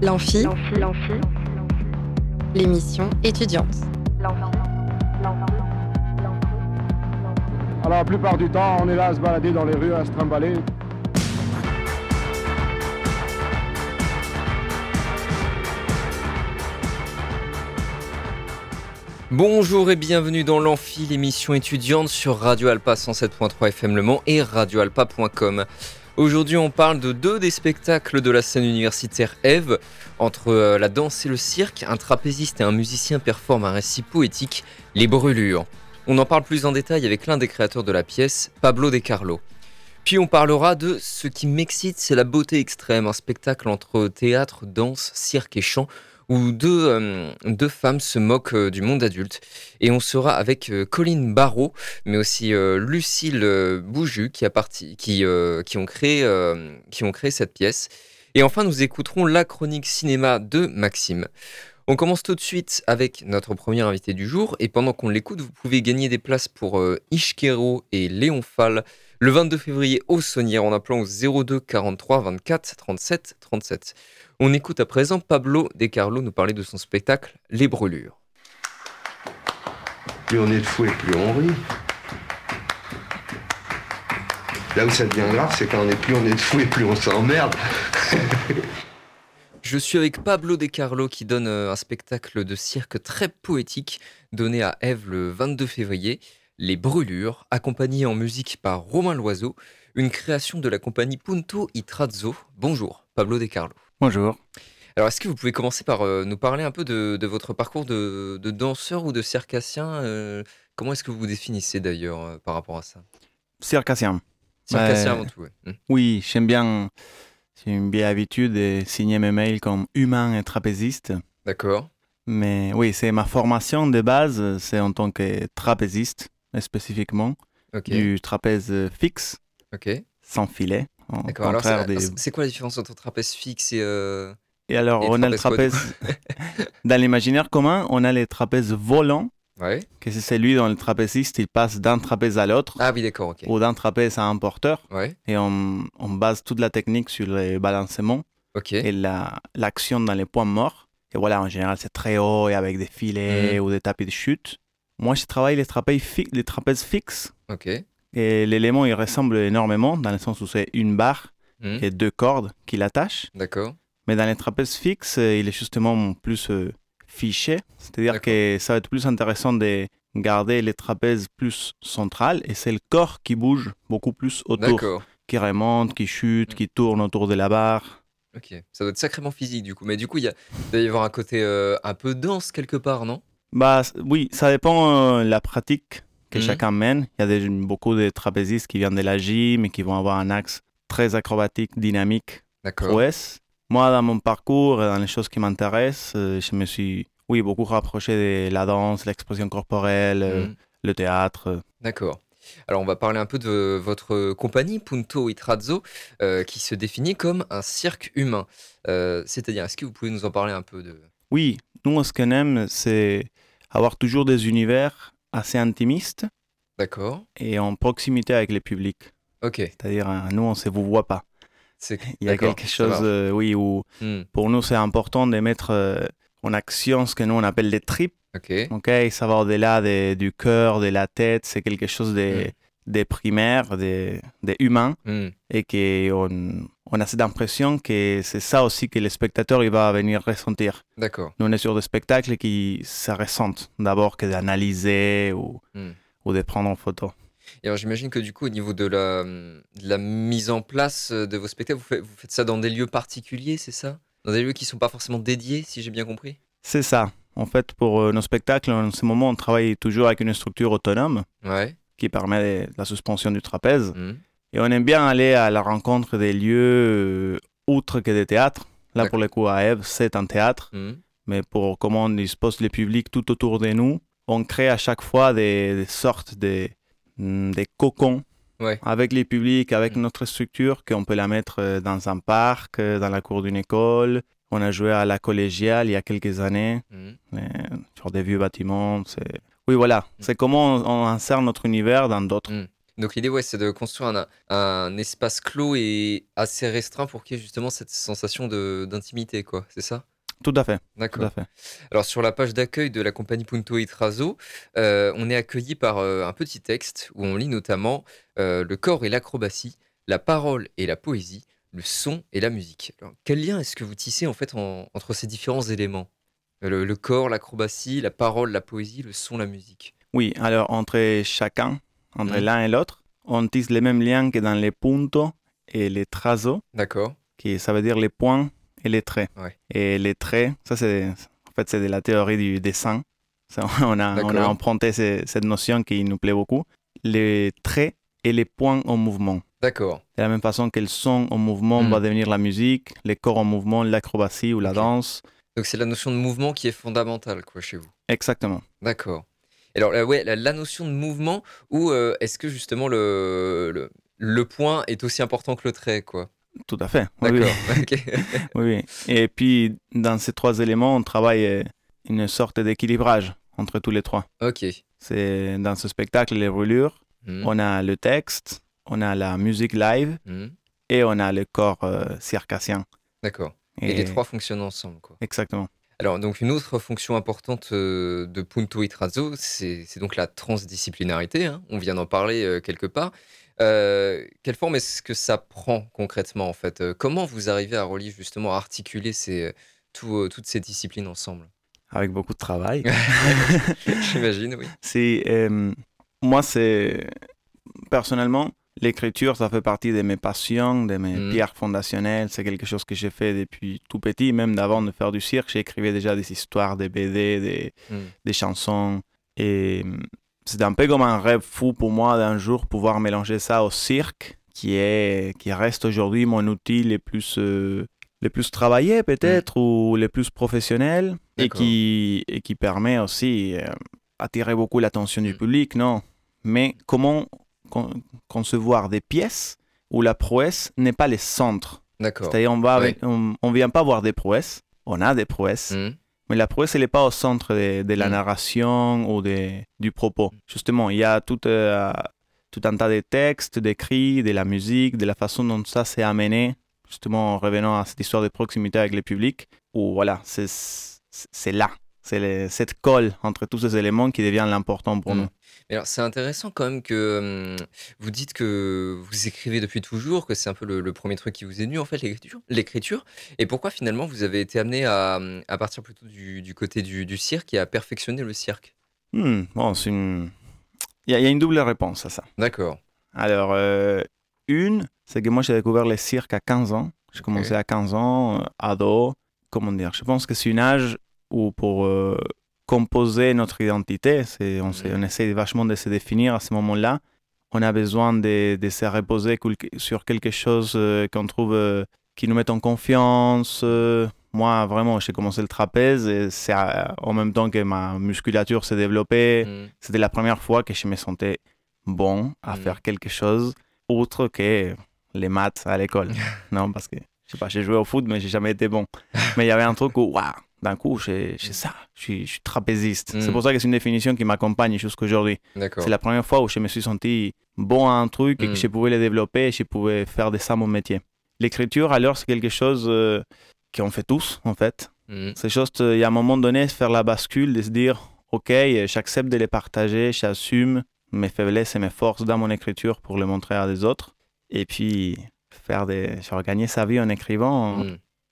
L'amphi, l'émission étudiante. Alors la plupart du temps, on est là à se balader dans les rues, à se trimballer. Bonjour et bienvenue dans l'Amphi, l'émission étudiante sur Radio Alpa 107.3 FM Le Mans et radioalpa.com. Aujourd'hui, on parle de deux des spectacles de la scène universitaire Eve. Entre euh, la danse et le cirque, un trapéziste et un musicien performent un récit poétique, Les Brûlures. On en parle plus en détail avec l'un des créateurs de la pièce, Pablo De Carlo. Puis on parlera de Ce qui m'excite, c'est la beauté extrême, un spectacle entre théâtre, danse, cirque et chant où deux, euh, deux femmes se moquent euh, du monde adulte. Et on sera avec euh, Colline Barrault, mais aussi Lucille Bouju, qui, a parti, qui, ont créé, qui ont créé cette pièce. Et enfin, nous écouterons la chronique cinéma de Maxime. On commence tout de suite avec notre premier invité du jour. Et pendant qu'on l'écoute, vous pouvez gagner des places pour Ishkero et Léon Fall le 22 février au Saunière en appelant au 02 43 24 37 37. On écoute à présent Pablo De Carlo nous parler de son spectacle Les Brûlures. Plus on est de fou et plus on rit? Là où ça devient grave, c'est quand on est plus on est de fou et plus on s'emmerde. Je suis avec Pablo De Carlo qui donne euh, un spectacle de cirque très poétique donné à Eve le 22 février, Les Brûlures, accompagné en musique par Romain Loiseau, une création de la compagnie Punto Itrazzo. Bonjour, Pablo De Carlo. Bonjour. Alors, est-ce que vous pouvez commencer par euh, nous parler un peu de, votre parcours de, danseur ou de circassien euh, Comment est-ce que vous vous définissez d'ailleurs euh, par rapport à ça? Circassien. Circassien avant tout, oui. Hmm. Oui, j'aime bien. J'ai une vieille habitude de signer mes mails comme humain et trapéziste. D'accord. Mais oui, c'est ma formation de base, c'est en tant que trapéziste, spécifiquement. Du trapèze fixe, Ok. sans filet. D'accord. Alors, c'est quoi la différence entre trapèze fixe et. Euh, et alors, on a le trapèze. dans l'imaginaire commun, on a les trapèzes volants. Ouais. Que c'est celui dont le trapéziste il passe d'un trapèze à l'autre. Ah oui, d'accord, ok. Ou d'un trapèze à un porteur. Ouais. Et on, on, base toute la technique sur les balancements. Ok. Et l'action dans les points morts. Et voilà, en général, c'est très haut et avec des filets mmh. ou des tapis de chute. Moi, je travaille les trapèzes, les trapèzes fixes. Ok. Et l'élément, il ressemble énormément dans le sens où c'est une barre hmm. et deux cordes qui l'attachent. D'accord. Mais dans les trapèzes fixes, il est justement plus euh, fiché. C'est-à-dire que ça va être plus intéressant de garder les trapèzes plus centrales et c'est le corps qui bouge beaucoup plus autour. Qui remonte, qui chute, qui tourne autour de la barre. Ok, ça doit être sacrément physique du coup. Mais du coup, il, y a, doit y avoir un côté euh, un peu dense quelque part, non? Bah oui, ça dépend de euh, la pratique que mhm. chacun mène. Il y a des, beaucoup de trapézistes qui viennent de la gym et qui vont avoir un axe très acrobatique, dynamique, prouesse. Moi, dans mon parcours, dans les choses qui m'intéressent, euh, je me suis, oui, beaucoup rapproché de la danse, l'expression corporelle, euh, mhm. le théâtre. D'accord. Alors, on va parler un peu de votre compagnie, Punto Itrazzo, euh, qui se définit comme un cirque humain. C'est-à-dire, est-ce que vous pouvez nous en parler un peu de... Oui, nous, ce qu'on aime, c'est avoir toujours des univers assez intimiste. D'accord. Et en proximité avec le public. Ok. C'est-à-dire, euh, nous, on ne se vous voit pas. Il y a quelque chose, euh, oui, où hmm. pour nous, c'est important de mettre euh, en action ce que nous, on appelle les tripes. Ok. Ok, ça va au-delà du cœur, de la tête, c'est quelque chose de, hmm. De primaire, de, de humain. Hmm. Et qu'on on a cette impression que c'est ça aussi que le spectateur il va venir ressentir. D'accord. Nous, on est sur des spectacles qui se ressentent d'abord que d'analyser ou, hmm. ou de prendre en photo. Et alors j'imagine que du coup, au niveau de la, la, mise en place de vos spectacles, vous faites, vous faites ça dans des lieux particuliers, c'est ça? Dans des lieux qui ne sont pas forcément dédiés, si j'ai bien compris? C'est ça. En fait, pour euh, nos spectacles, en ce moment, on travaille toujours avec une structure autonome ouais. Qui permet la suspension du trapèze. Hmm. Et on aime bien aller à la rencontre des lieux euh, outre que des théâtres. Là, pour le coup, à Eve, c'est un théâtre. Mmh. Mais pour comment on dispose le public tout autour de nous, on crée à chaque fois des, sortes de mm, des cocons avec les publics, avec mmh. notre structure, qu'on peut la mettre euh, dans un parc, euh, dans la cour d'une école. On a joué à la collégiale il y a quelques années, mmh. sur des vieux bâtiments. Oui, voilà. C'est comment on, insère notre univers dans d'autres. Donc l'idée, ouais, c'est de construire un, un, espace clos et assez restreint pour qu'il y ait justement cette sensation d'intimité, quoi. C'est ça? Tout à fait. D'accord. Alors sur la page d'accueil de la compagnie Punto et Trazo, euh, on est accueilli par euh, un petit texte où on lit notamment euh, le corps et l'acrobatie, la parole et la poésie, le son et la musique. quel lien est-ce que vous tissez en fait entre ces différents éléments? Le, corps, l'acrobatie, la parole, la poésie, le son, la musique. Oui, alors entre chacun, entre mmh. l'un et l'autre, on tisse les mêmes liens que dans les puntos et les trazos. D'accord. Qui ça veut dire les points et les traits. Et les traits, ça c'est en fait c'est de la théorie du dessin. on, a, on a emprunté cette notion qui nous plaît beaucoup. Les traits et les points en mouvement. D'accord. De la même façon que le son en mouvement hmm. va devenir la musique, les corps en mouvement, l'acrobatie ou la danse. Donc c'est la notion de mouvement qui est fondamentale quoi chez vous. Exactement. D'accord. Alors euh, ouais, la, notion de mouvement ou euh, est-ce que justement le, le, le, point est aussi important que le trait quoi? Tout à fait. D'accord. Oui, Et puis, dans ces trois éléments, on travaille euh, une sorte d'équilibrage entre tous les trois. Ok. C'est dans ce spectacle, les roulures, hmm. on a le texte, on a la musique live hmm. et on a le corps euh, circassien. D'accord. Et... les trois fonctionnent ensemble, quoi. Exactement. Alors, donc, une autre fonction importante euh, de Punto Itrazzo, c'est donc la transdisciplinarité. Hein. On vient d'en parler quelque part. Euh, quelle forme est-ce que ça prend concrètement en fait? Euh, Comment vous arrivez à relier justement, à articuler ces, euh, toutes ces disciplines ensemble? Avec beaucoup de travail. J'imagine, oui. Moi, c'est personnellement, l'écriture, ça fait partie de mes passions, de mes mmh. pierres fondationnelles. C'est quelque chose que j'ai fait depuis tout petit, même d'avant de faire du cirque. J'écrivais déjà des histoires, des BD, des, mmh. des chansons. Et c'était un peu comme un rêve fou pour moi d'un jour pouvoir mélanger ça au cirque, qui, est, qui reste aujourd'hui mon outil le plus, euh, le plus travaillé peut-être, mm. ou le plus professionnel, et qui, et qui permet aussi d'attirer euh, attirer beaucoup l'attention du mm. public, non? Mais comment concevoir des pièces où la prouesse n'est pas le centre C'est-à-dire on ne on, vient pas voir des prouesses, on a des prouesses, mm. Mais la prouesse, elle n'est pas au centre de, la mm. narration ou de, du propos. Justement, il y a tout, euh, tout un tas de textes, d'écrits, de la musique, de la façon dont ça s'est amené, justement en revenant à cette histoire de proximité avec le public, où voilà, c'est là. C'est cette colle entre tous ces éléments qui devient l'important pour mm. nous alors, c'est intéressant quand même que vous dites que vous écrivez depuis toujours, que c'est un peu le, premier truc qui vous est venu, en fait, l'écriture. l'écriture. Et pourquoi finalement vous avez été amené à, à partir plutôt du, côté du, cirque et à perfectionner le cirque? Hmm, Bon, c'est une... Il y, a une double réponse à ça. D'accord. Alors, euh, une, c'est que moi j'ai découvert le cirque à 15 ans. J'ai commencé à 15 ans, euh, ado. Comment dire? Je pense que c'est un âge où pour euh, composer notre identité. C'est, on, on, essaie vachement de se définir à ce moment-là. On a besoin de, de se reposer sur quelque chose euh, qu'on trouve euh, qui nous met en confiance. Euh. moi, vraiment, j'ai commencé le trapèze et c'est en même temps que ma musculature s'est développée. Mm. C'était la première fois que je me sentais bon à mm. faire quelque chose autre que les maths à l'école. non, parce que, je sais pas, j'ai joué au foot, mais j'ai jamais été bon. mais il y avait un truc où, waouh, d'un coup, c'est ça, je suis, je suis trapéziste. C'est mm. pour ça que c'est une définition qui m'accompagne jusqu'à aujourd'hui. C'est la première fois où je me suis senti bon à un truc et que mm. je pouvais le développer et je pouvais faire de ça mon métier. L'écriture, alors, c'est quelque chose euh, qu'on fait tous, en fait. Mm. C'est juste, il y a un moment donné, faire la bascule, de se dire, OK, j'accepte de les partager, j'assume mes faiblesses et mes forces dans mon écriture pour les montrer à des autres. Et puis, faire des... gagner sa vie en écrivant,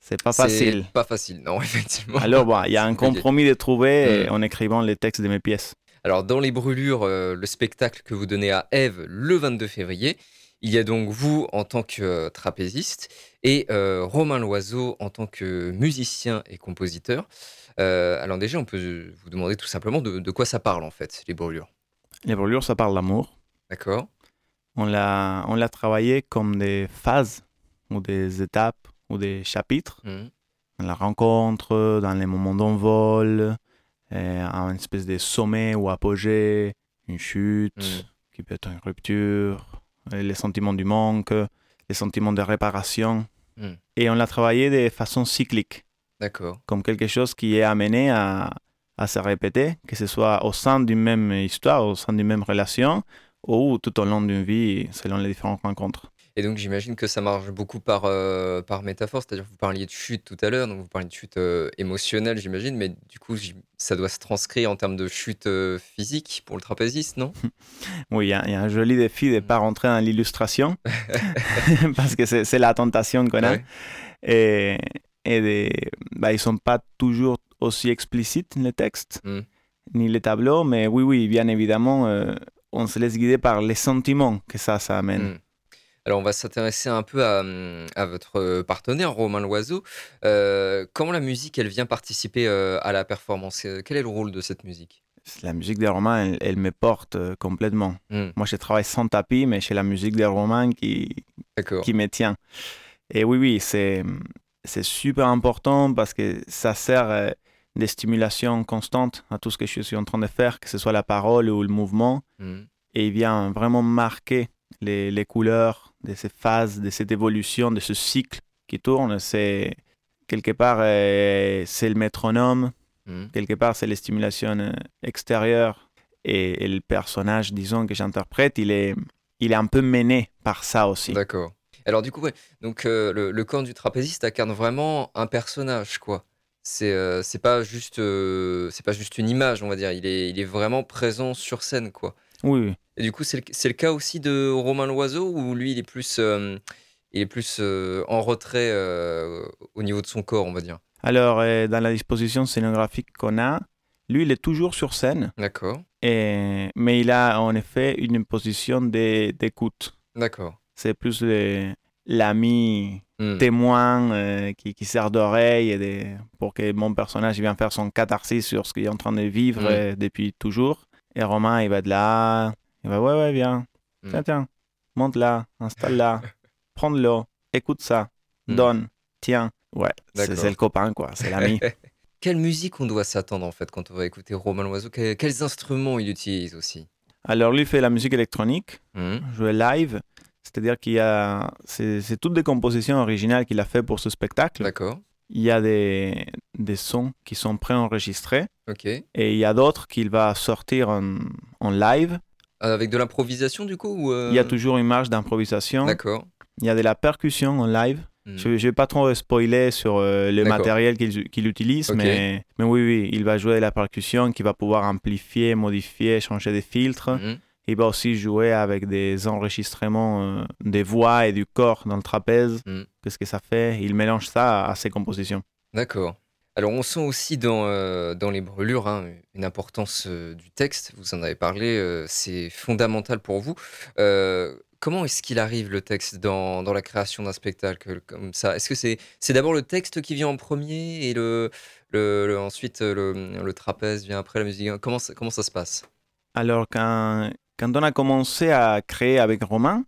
c'est pas facile. pas facile, non, effectivement. Alors, il y a un compromis de trouver hmm. en écrivant les textes de mes pièces. Alors, dans Les Brûlures, euh, le spectacle que vous donnez à Eve le 22 février, il y a donc vous en tant que euh, trapéziste et euh, Romain Loiseau en tant que musicien et compositeur. alors déjà, on peut vous demander tout simplement de, de, quoi ça parle en fait, les brûlures? Les brûlures, ça parle d'amour. D'accord. On l'a travaillé comme des phases ou des étapes ou des chapitres, mmh. dans la rencontre, dans les moments d'envol, un espèce de sommet ou apogée, une chute, mmh. qui peut être une rupture, les sentiments du manque, les sentiments de réparation. Mmh. Et on l'a travaillé de façon cyclique. D'accord. Comme quelque chose qui est amené à, à se répéter, que ce soit au sein d'une même histoire, au sein d'une même relation, ou tout au long d'une vie, selon les différentes rencontres. Et donc j'imagine que ça marche beaucoup par, euh, par métaphore, c'est-à-dire que vous parliez de chute tout à l'heure, donc vous parliez de chute euh, émotionnelle, j'imagine, mais du coup ça doit se transcrire en termes de chute euh, physique pour le trapéziste, non? Oui, il y, a un joli défi de ne pas rentrer dans l'illustration, parce que c'est la tentation qu'on a. Et, et bah, ils ne sont pas toujours aussi explicites, les textes, mmh. ni les tableaux, mais oui, oui, bien évidemment, on se laisse guider par les sentiments que ça, ça amène. Mmh. Alors, on va s'intéresser un peu à, votre partenaire, Romain Loiseau. Euh, comment la musique, elle vient participer à la performance? Quel est le rôle de cette musique? La musique des Romains, elle, me porte complètement. Mmh. Moi, je travaille sans tapis, mais c'est la musique des Romains qui, qui me tient. Et oui, oui, c'est, c'est super important parce que ça sert de stimulation constante à tout ce que je suis en train de faire, que ce soit la parole ou le mouvement. Mmh. Et il vient vraiment marquer les, les couleurs de ces phases, de cette évolution, de ce cycle qui tourne. C'est quelque part, euh, c'est le métronome, hmm. quelque part, c'est les stimulations euh, extérieures. Et, le personnage, disons, que j'interprète, il est, il est un peu mené par ça aussi. D'accord. Alors du coup, ouais. donc euh, le, corps du trapéziste incarne vraiment un personnage, quoi. C'est c'est pas juste c'est pas juste une image, on va dire. Il est il est vraiment présent sur scène, quoi. Oui. Et du coup, c'est le, cas aussi de Romain Loiseau, où lui, il est plus, euh, il est plus euh, en retrait euh, au niveau de son corps, on va dire? Alors, dans la disposition scénographique qu'on a, lui, il est toujours sur scène. D'accord. Mais il a en effet une position d'écoute. D'accord. C'est plus l'ami hmm. témoin qui, qui, sert d'oreille pour que mon personnage vienne faire son catharsis sur ce qu'il est en train de vivre hmm. depuis toujours. Et Romain, il va de là, il va, ouais, ouais, viens. Hmm. Tiens, tiens, monte là, installe là, prends-le, écoute ça, hmm. donne, tiens. Ouais, c'est le copain, quoi, c'est l'ami. Quelle musique on doit s'attendre en fait quand on va écouter Romain Loiseau? Quels instruments il utilise aussi? Alors lui fait la musique électronique, mmh. jouer live, c'est-à-dire qu'il y a, c'est toutes des compositions originales qu'il a fait pour ce spectacle. D'accord il y a des, des sons qui sont préenregistrés. Ok. Et il y a d'autres qu'il va sortir en, en live. Avec de l'improvisation du coup euh? Il y a toujours une marge d'improvisation. D'accord. Il y a de la percussion en live. Hmm. Je ne vais pas trop spoiler sur euh, le matériel qu'il utilise, mais, mais oui, oui, il va jouer de la percussion qui va pouvoir amplifier, modifier, changer de filtres. Hmm. Il va aussi jouer avec des enregistrements euh, des voix et du corps dans le trapèze. Mm. Qu'est-ce que ça fait? Il mélange ça à ses compositions. D'accord. Alors on sent aussi dans, euh, dans les brûlures hein, une importance euh, du texte, vous en avez parlé, c'est fondamental pour vous. comment est-ce qu'il arrive le texte dans, dans la création d'un spectacle comme ça? Est-ce que c'est c'est d'abord le texte qui vient en premier et le, le, ensuite le, le, trapèze vient après la musique? Comment ça, comment ça se passe? Alors quand, quand on a commencé à créer avec Romain,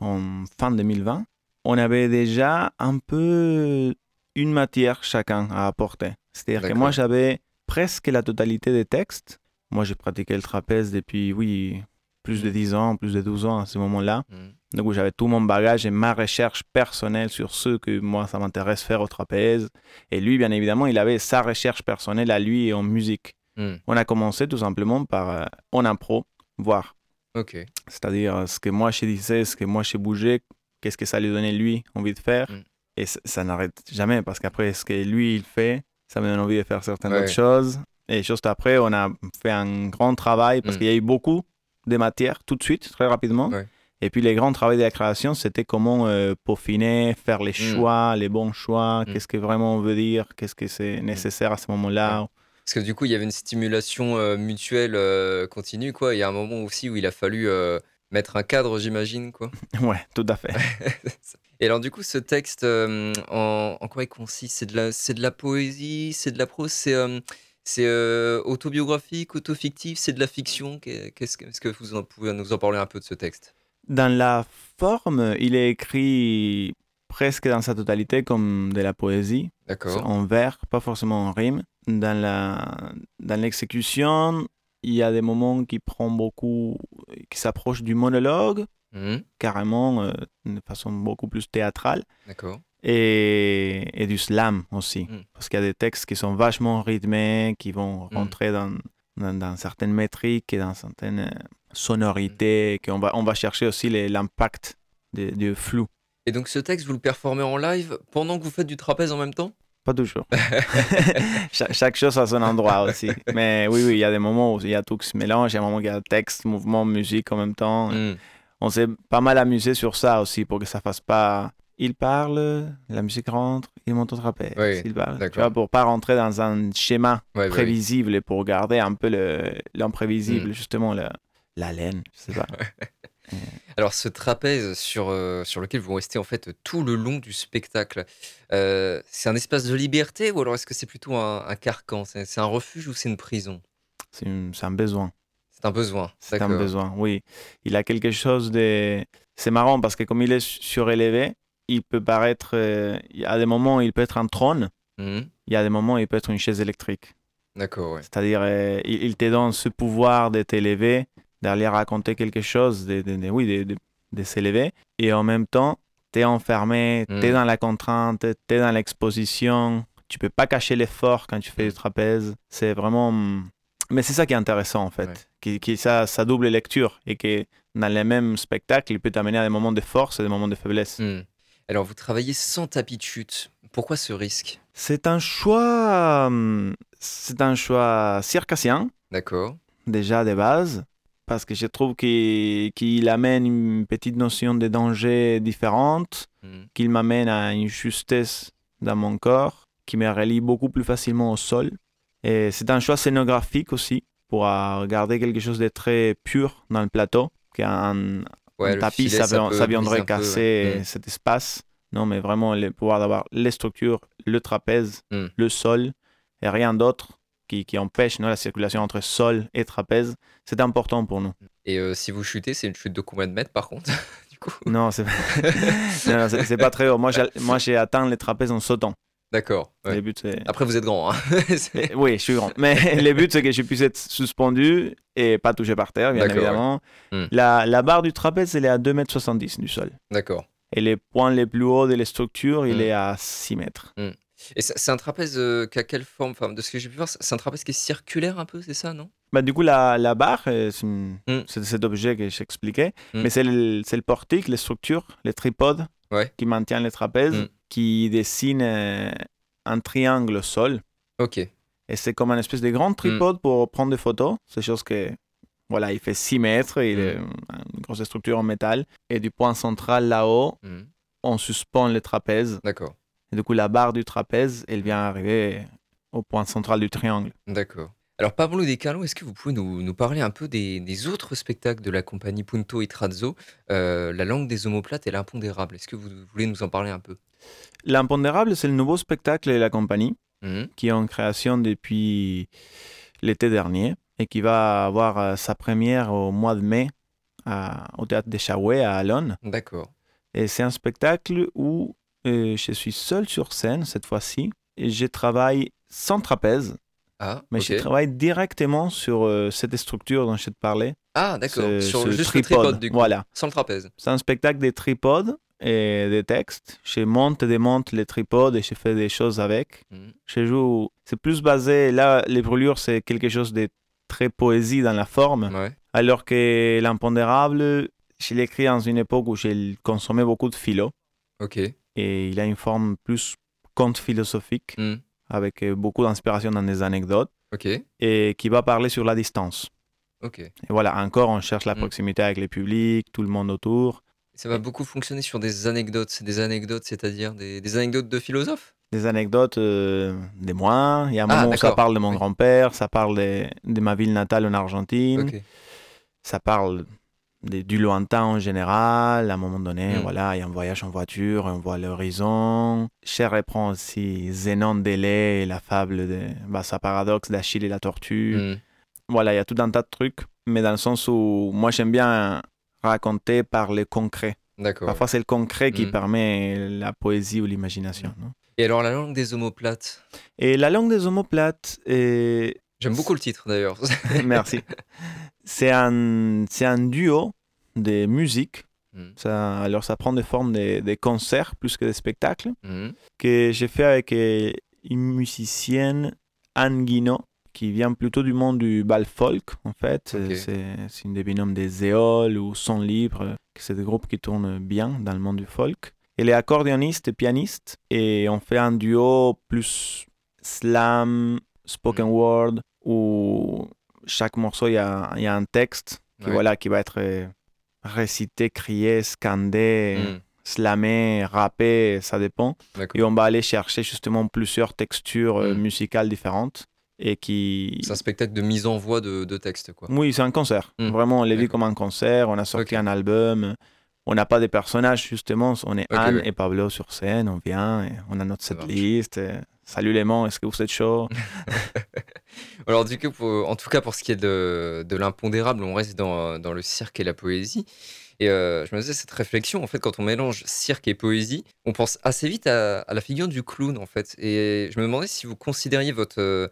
en fin 2020, on avait déjà un peu une matière chacun à apporter. C'est-à-dire que moi, j'avais presque la totalité des textes. Moi, j'ai pratiqué le trapèze depuis, oui, plus de 10 ans, plus de 12 ans à ce moment-là. Mm. Donc, j'avais tout mon bagage et ma recherche personnelle sur ce que moi, ça m'intéresse faire au trapèze. Et lui, bien évidemment, il avait sa recherche personnelle à lui en musique. Mm. On a commencé tout simplement par, euh, en impro, voir. C'est-à-dire ce que moi je disais, ce que moi je bougeais, qu'est-ce que ça lui donnait lui envie de faire. Mm. Et ça, n'arrête jamais parce qu'après ce que lui il fait, ça me donne envie de faire certaines autres choses. Et juste après, on a fait un grand travail parce mm. qu'il y a eu beaucoup de matières tout de suite, très rapidement. Et puis les grands travaux de la création, c'était comment euh, peaufiner, faire les mm. choix, les bons choix, qu'est-ce que vraiment on veut dire, qu'est-ce que c'est nécessaire à ce moment-là. Parce que du coup, il y avait une stimulation euh, mutuelle euh, continue, quoi. Il y a un moment aussi où il a fallu mettre un cadre, j'imagine, quoi. Ouais, tout à fait. Et alors, du coup, ce texte, en, quoi il consiste? C'est de, la, de la poésie, c'est de la prose, c'est, c'est autobiographique, autofictif, c'est de la fiction? Qu'est-ce que, est-ce que vous pouvez nous en parler un peu de ce texte? Dans la forme, il est écrit presque dans sa totalité comme de la poésie. D'accord. En vers, pas forcément en rime. Dans la dans l'exécution, il y a des moments qui prend beaucoup, qui s'approchent du monologue, mmh. carrément euh, de façon beaucoup plus théâtrale. D'accord. Et, et, du slam aussi, mmh. parce qu'il y a des textes qui sont vachement rythmés, qui vont mmh. rentrer dans, dans, certaines métriques et dans certaines sonorité, qu'on va, on va chercher aussi l'impact du flou. Et donc ce texte, vous le performez en live pendant que vous faites du trapèze en même temps? Pas toujours. chaque, chose a son endroit aussi. Mais oui, oui, il y a des moments où il y a tout qui se mélange, il y a des moments où il y a texte, mouvement, musique en même temps. On s'est pas mal amusé sur ça aussi pour que ça fasse pas il parle, la musique rentre, il monte au trapèze. Oui, il parle. Tu vois, pour pas rentrer dans un schéma prévisible et pour garder un peu l'imprévisible, hmm. justement, la, la laine, je sais pas. Alors ce trapèze sur, euh, sur lequel vous restez en fait tout le long du spectacle, euh, c'est un espace de liberté ou alors est-ce que c'est plutôt un, carcan? C'est un refuge ou c'est une prison? C'est un besoin. C'est un besoin. C'est un besoin, oui. Il a quelque chose de... C'est marrant parce que comme il est surélevé, il peut paraître... Euh, il y a des moments où il peut être un trône, mmh. il y a des moments où il peut être une chaise électrique. D'accord, ouais. C'est-à-dire, il, il, te donne ce pouvoir de t'élever d'aller raconter quelque chose, de, de, oui, de, s'élever. Et en même temps, tu es enfermé, tu es dans la contrainte, tu es dans l'exposition. Tu peux pas cacher l'effort quand tu fais du mm. trapèze. C'est vraiment. Mais c'est ça qui est intéressant en fait. Qui, qui, ça, ça double lecture et que dans les mêmes spectacles, il peut t'amener à des moments de force et des moments de faiblesse. Mm. Alors, vous travaillez sans tapis de chute. Pourquoi ce risque? C'est un choix. C'est un choix circassien. D'accord. Déjà de base parce que je trouve qu'il amène une petite notion de danger différente, mm. qu'il m'amène à une justesse dans mon corps, qui me relie beaucoup plus facilement au sol. Et c'est un choix scénographique aussi, pour garder quelque chose de très pur dans le plateau, qu'un tapis, ça, viendrait casser mm. cet espace. Non, mais vraiment, le pouvoir d'avoir les structures, le trapèze, mm. le sol, et rien d'autre qui, empêche la circulation entre sol et trapèze, c'est important pour nous. Et euh, si vous chutez, c'est une chute de combien de mètres par contre du coup? Non, c'est pas... pas très haut. Moi, j'ai atteint les trapèzes en sautant. D'accord. Après, vous êtes grand. Hein oui, je suis grand. Mais le but, c'est que je puisse être suspendu et pas touché par terre, bien évidemment. Hmm. La, la, barre du trapèze, elle est à 2,70 m du sol. D'accord. Et les points les plus hauts de les structures, il hmm. est à 6 mètres. Hmm. Et c'est un trapèze euh, qui a quelle forme? Enfin, De ce que j'ai pu voir, c'est un trapèze qui est circulaire un peu, c'est ça, non? Bah, Du coup, la, la barre, euh, mm. c'est cet objet que j'expliquais, mais c'est le, le, portique, les structures, les tripodes qui maintiennent le trapèze, mm. Qui dessinent euh, un triangle au sol. Ok. Et c'est comme une espèce de grand tripode pour prendre des photos. C'est chose que, voilà, il fait 6 mètres, il est une grosse structure en métal. Et du point central là-haut, on suspend le trapèze. D'accord. Et du coup, la barre du trapèze, elle vient arriver au point central du triangle. D'accord. Alors, Pablo De Carlo, est-ce que vous pouvez nous, nous parler un peu des, des, autres spectacles de la compagnie Punto et Trazzo, euh, La langue des omoplates et l'impondérable? Est-ce que vous voulez nous en parler un peu? L'impondérable, c'est le nouveau spectacle de la compagnie mmh. qui est en création depuis l'été dernier et qui va avoir euh, sa première au mois de mai au théâtre des Chaouet à Alon. D'accord. Et c'est un spectacle où je suis seul sur scène cette fois-ci. Et je travaille sans trapèze. Ah, mais je travaille directement sur euh, cette structure dont je te parlais. Ah, d'accord. Sur juste tripode. le tripode, du coup. Voilà. Sans le trapèze. C'est un spectacle des tripodes et des textes. Je monte et démonte les tripodes et je fais des choses avec. Mhm. Je joue. C'est plus basé. Là, les brûlures, c'est quelque chose de très poésie dans la forme. Alors que l'impondérable, je l'ai écrit dans une époque où j'ai consommé beaucoup de philo. Ok et il a une forme plus conte philosophique hmm. avec euh, beaucoup d'inspiration dans des anecdotes et qui va parler sur la distance. Ok. Et voilà, encore on cherche la hmm. proximité avec le public, tout le monde autour. Ça va beaucoup fonctionner sur des anecdotes. C'est des anecdotes, c'est-à-dire des, anecdotes de philosophes? Des anecdotes euh, des moi. Il y a un ah, moment où ça parle de mon grand-père, ça parle de, de, ma ville natale en Argentine. Ça parle du lointain en général. À un moment donné, mm. voilà, il y a un voyage en voiture, on voit l'horizon. Cher reprend aussi Zénon délai et la fable de bah, sa paradoxe d'Achille et la tortue. Mm. Voilà, il y a tout un tas de trucs, mais dans le sens où moi j'aime bien raconter par le concret. D'accord. Parfois, c'est le concret qui mm. permet la poésie ou l'imagination. Et alors, la langue des omoplates? Et la langue des omoplates. Et... J'aime beaucoup le titre d'ailleurs. Merci. C'est un, un duo de musique. Ça, alors, ça prend des formes des concerts plus que des spectacles que j'ai fait avec euh, une musicienne, Anne Guino, qui vient plutôt du monde du bal folk, en fait. C'est une des binômes des Éoles ou Son Libre, c'est des groupes qui tournent bien dans le monde du folk. Elle est accordéoniste et pianiste, et on fait un duo plus slam, spoken mm. word, où chaque morceau, il y a, y a, un texte qui, voilà, qui va être récité, crié, scandé. Mm slammer, rapper, ça dépend. Et on va aller chercher justement plusieurs textures euh, hmm. musicales différentes. Et qui... C'est un spectacle de mise en voix de, de texte, quoi. Oui, c'est un concert. Hmm. Vraiment, on l'a vu comme un concert. On a sorti un album. On n'a pas de personnages, justement. On est Anne et Pablo sur scène. On vient, et on a notre setlist. Salut les est-ce que vous êtes chaud Alors, du coup, en tout cas, pour ce qui est de, de l'impondérable, on reste dans, dans, le cirque et la poésie. Et euh, je me faisais cette réflexion, en fait, quand on mélange cirque et poésie, on pense assez vite à, la figure du clown, en fait. Et je me demandais si vous considériez votre,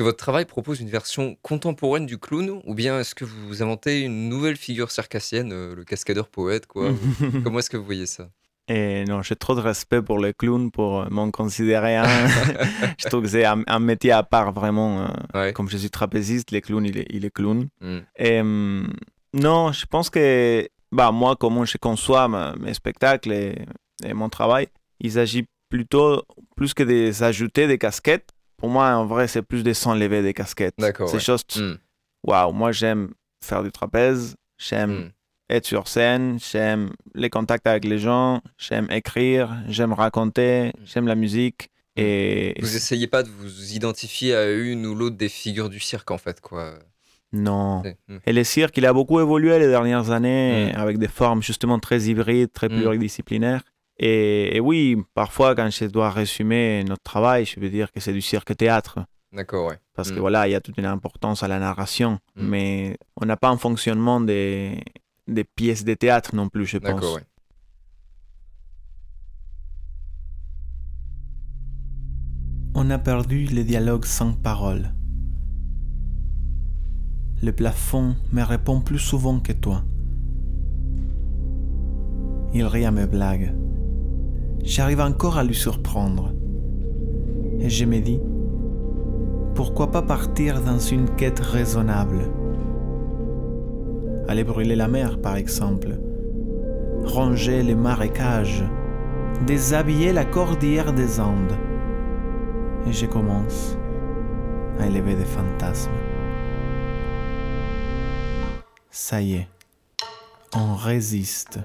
que votre travail propose une version contemporaine du clown, ou bien est-ce que vous inventez une nouvelle figure circassienne, euh, le cascadeur poète, quoi? Comment est-ce que vous voyez ça? Et non, j'ai trop de respect pour les clowns pour m'en considérer un. je trouve que c'est un, métier à part, vraiment. Comme je suis trapéziste, les clowns, il est, il est clown. Mm. Et hum, non, je pense que bah, moi, comment je conçois mes spectacles et, mon travail, il s'agit plutôt, plus que d'ajouter des casquettes, pour moi, en vrai, c'est plus de s'enlever des casquettes. D'accord. Ces choses, hmm. waouh, moi, j'aime faire du trapèze, j'aime hmm. être sur scène, j'aime les contacts avec les gens, j'aime écrire, j'aime raconter, hmm. j'aime la musique. Et... Vous essayez pas de vous identifier à une ou l'autre des figures du cirque, en fait, quoi. Non. Et le cirque, il a beaucoup évolué les dernières années avec des formes justement très hybrides, très pluridisciplinaires. Et, oui, parfois, quand je dois résumer notre travail, je veux dire que c'est du cirque-théâtre. D'accord, ouais. Parce que voilà, il y a toute une importance à la narration. Mais on n'a pas un fonctionnement des, des pièces de théâtre non plus, je pense. D'accord, ouais. On a perdu les dialogues sans parole. Le plafond me répond plus souvent que toi. Il rit à mes blagues. J'arrive encore à lui surprendre. Et je me dis, pourquoi pas partir dans une quête raisonnable? Aller brûler la mer, par exemple. Ronger les marécages. Déshabiller la cordillère des Andes. Et je commence à élever des fantasmes. Ça y est, on résiste.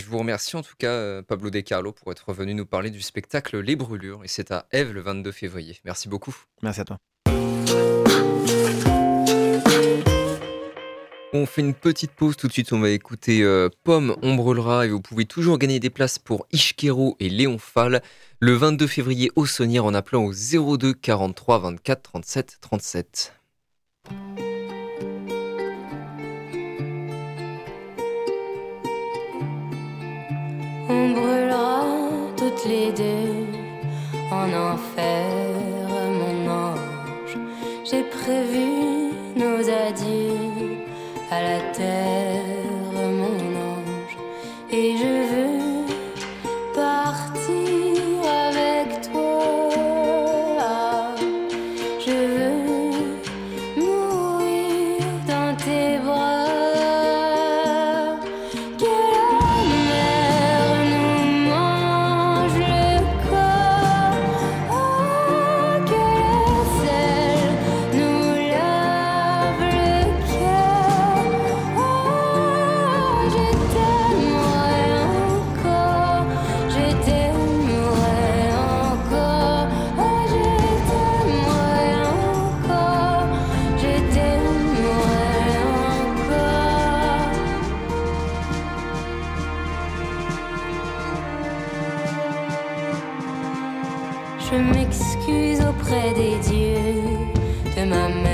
Je vous remercie en tout cas, euh, Pablo De Carlo, pour être venu nous parler du spectacle Les Brûlures. Et c'est à Eve le 22 février. Merci beaucoup. Merci à toi. On fait une petite pause tout de suite. On va écouter euh, Pomme Ombrelera et vous pouvez toujours gagner des places pour Ishkero et Léon Fall le 22 février au Saunière en appelant au 02 43 24 37 37. Brûlera toutes les deux en enfer, mon ange. J'ai prévu Je m'excuse auprès des dieux de ma mère.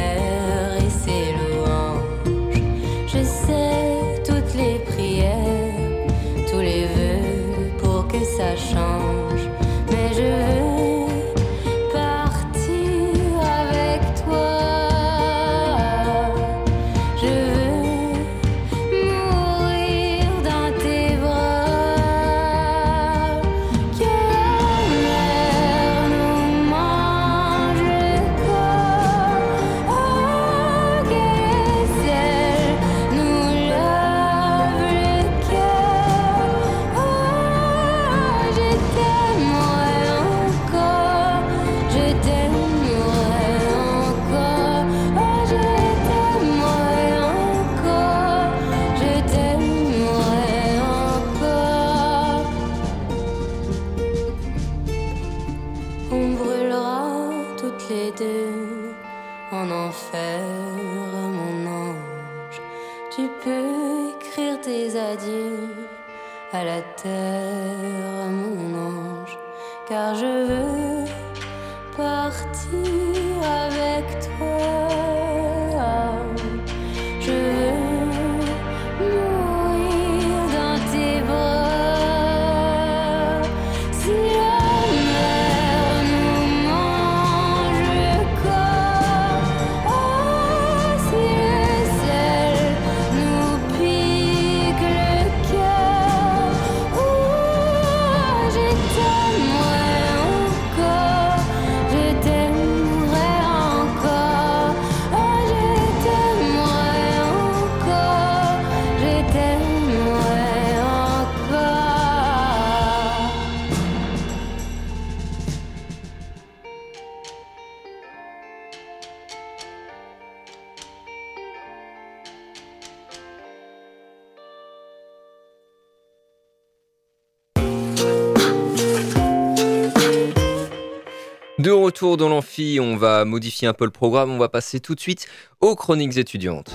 Retour dans l'amphi, on va modifier un peu le programme, on va passer tout de suite aux chroniques étudiantes.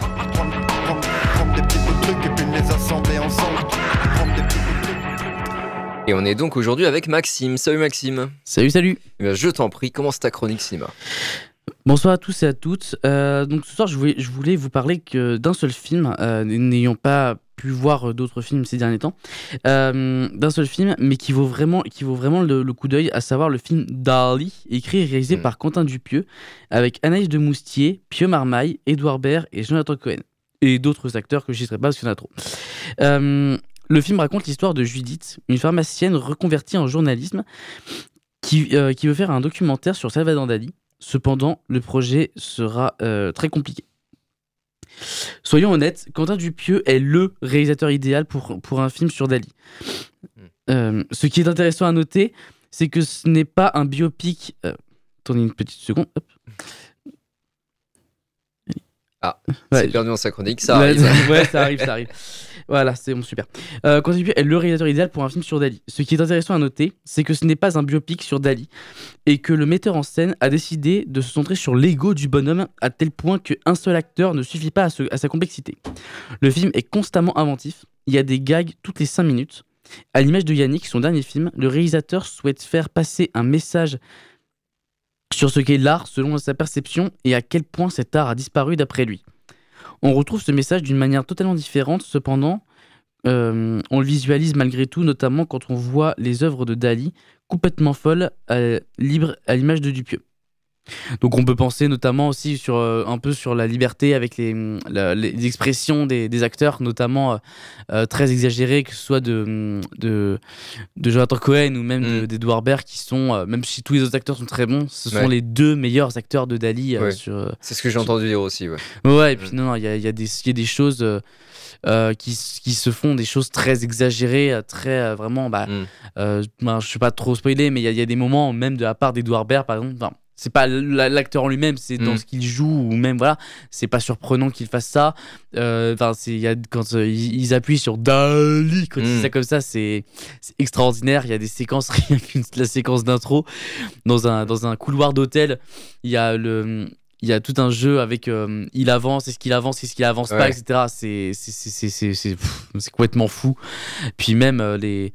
Et on est donc aujourd'hui avec Maxime. Salut Maxime. Salut, salut. Eh bien, je t'en prie, commence ta chronique cinéma. Bonsoir à tous et à toutes. Euh, donc ce soir, je voulais, je voulais vous parler que d'un seul film, euh, n'ayant pas pu voir d'autres films ces derniers temps, euh, d'un seul film, mais qui vaut vraiment, qui vaut vraiment le, le coup d'œil, à savoir le film Dali, écrit et réalisé Mm. par Quentin Dupieux, avec Anaïs de Moustier, Pio Marmaille, Édouard Baird et Jonathan Cohen. Et d'autres acteurs que je ne citerai pas parce qu'il y en a trop. Euh, le film raconte l'histoire de Judith, une pharmacienne reconvertie en journalisme, qui, euh, qui veut faire un documentaire sur Salvador Dali. Cependant, le projet sera euh, très compliqué. Soyons honnêtes, Quentin Dupieux est le réalisateur idéal pour, pour un film sur Dali. Euh, ce qui est intéressant à noter, c'est que ce n'est pas un biopic. euh, attendez une petite seconde. hop. Ah, Ouais, c'est perdu dans sa chronique, ça arrive. ouais, ça arrive, ça arrive. Voilà, c'est bon, super. Euh, est le réalisateur idéal pour un film sur Dali. Ce qui est intéressant à noter, c'est que ce n'est pas un biopic sur Dali et que le metteur en scène a décidé de se centrer sur l'ego du bonhomme à tel point qu'un seul acteur ne suffit pas à sa complexité. Le film est constamment inventif. Il y a des gags toutes les 5 minutes. À l'image de Yannick, son dernier film, le réalisateur souhaite faire passer un message sur ce qu'est l'art selon sa perception et à quel point cet art a disparu d'après lui. On retrouve ce message d'une manière totalement différente, cependant, euh, on le visualise malgré tout, notamment quand on voit les œuvres de Dali complètement folles, euh, libres à l'image de Dupieux. Donc on peut penser notamment aussi sur euh, un peu sur la liberté avec les, la- les expressions des, des acteurs, notamment euh, euh, très exagérées, que ce soit de, de, de Jonathan Cohen ou même Mm. d'Edouard Baird, qui sont, euh, même si tous les autres acteurs sont très bons, ce sont les deux meilleurs acteurs de Dali Ouais. sur, C'est ce que j'ai entendu dire aussi, ouais. Ouais, et puis Mm. non, non, il y a, y a y a des choses euh, qui, qui se font, des choses très exagérées, très euh, vraiment. Bah, Mm. euh, ben, je ne vais pas trop spoiler, mais il y, y a des moments, même de la part d'Edouard Baird, par exemple. C'est pas la- l'acteur en lui-même, c'est dans Mm. ce qu'il joue, ou même, voilà, c'est pas surprenant qu'il fasse ça. Euh, Enfin, c'est quand euh, ils, appuient sur Dali, quand ils disent Mm. ça comme ça, c'est extraordinaire. Il y a des séquences, rien qu'une la séquence d'intro, dans un, dans un couloir d'hôtel, il y a le il y a tout un jeu avec euh, il avance, est-ce qu'il avance, est-ce qu'il avance pas, etc. C'est c'est- c'est- c'est- c'est- c'est pff, c'est complètement fou. Puis même les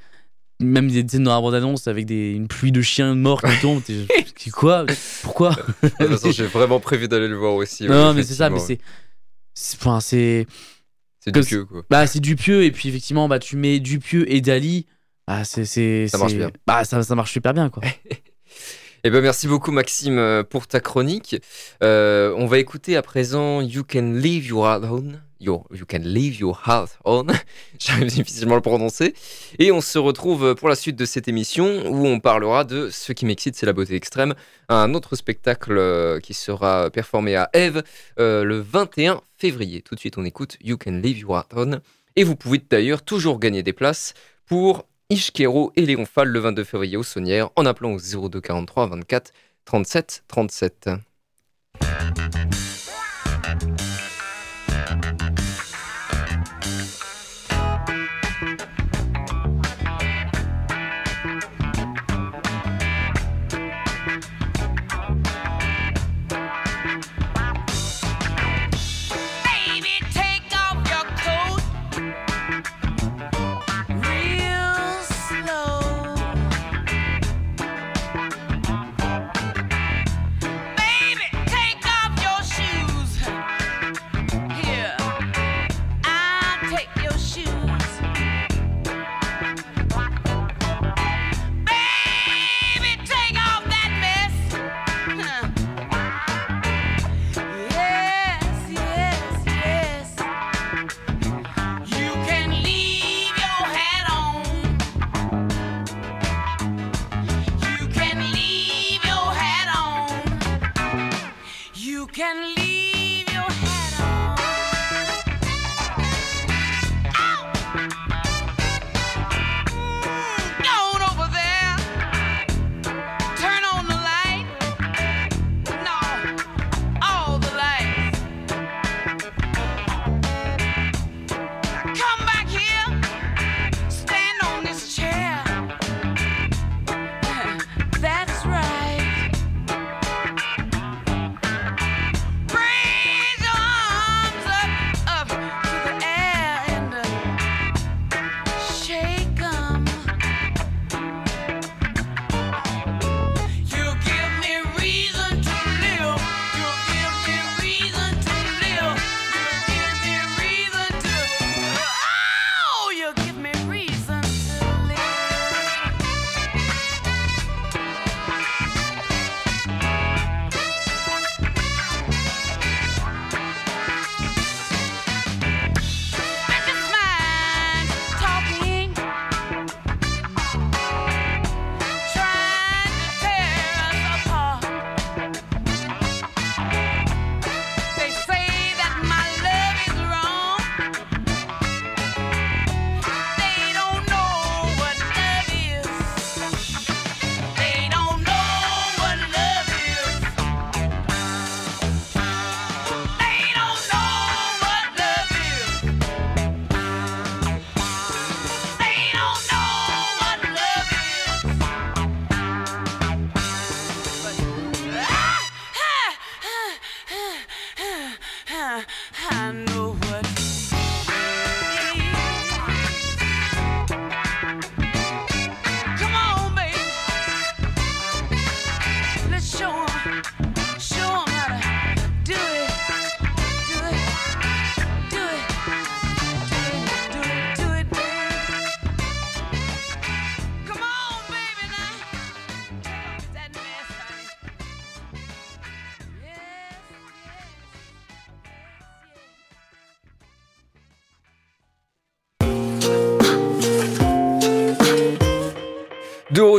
même des scènes dans la bande-annonce avec des, une pluie de chiens morts qui tombent. C'est quoi? Pourquoi? J'ai vraiment prévu d'aller le voir aussi. Non, mais c'est ça, mais c'est. Enfin, c'est. C'est du pieux, quoi. Bah, c'est du pieux, et puis effectivement, bah, tu mets du pieux et Dali. Ah, c'est. Ça marche bien. Bah, ça, ça marche super bien, quoi. Eh ben, merci beaucoup Maxime euh, pour ta chronique. Euh, on va écouter à présent You Can Leave Your Heart On. you Can Leave Your Heart On. J'arrive difficilement à le prononcer. Et on se retrouve pour la suite de cette émission où on parlera de ce qui m'excite, c'est la beauté extrême, un autre spectacle euh, qui sera performé à Eve le 21 février. Tout de suite, on écoute You Can Leave Your Heart On. Et vous pouvez d'ailleurs toujours gagner des places pour Ishkero et Léon Fall le 22 février au Saunière en appelant au 02 43 24 37 37.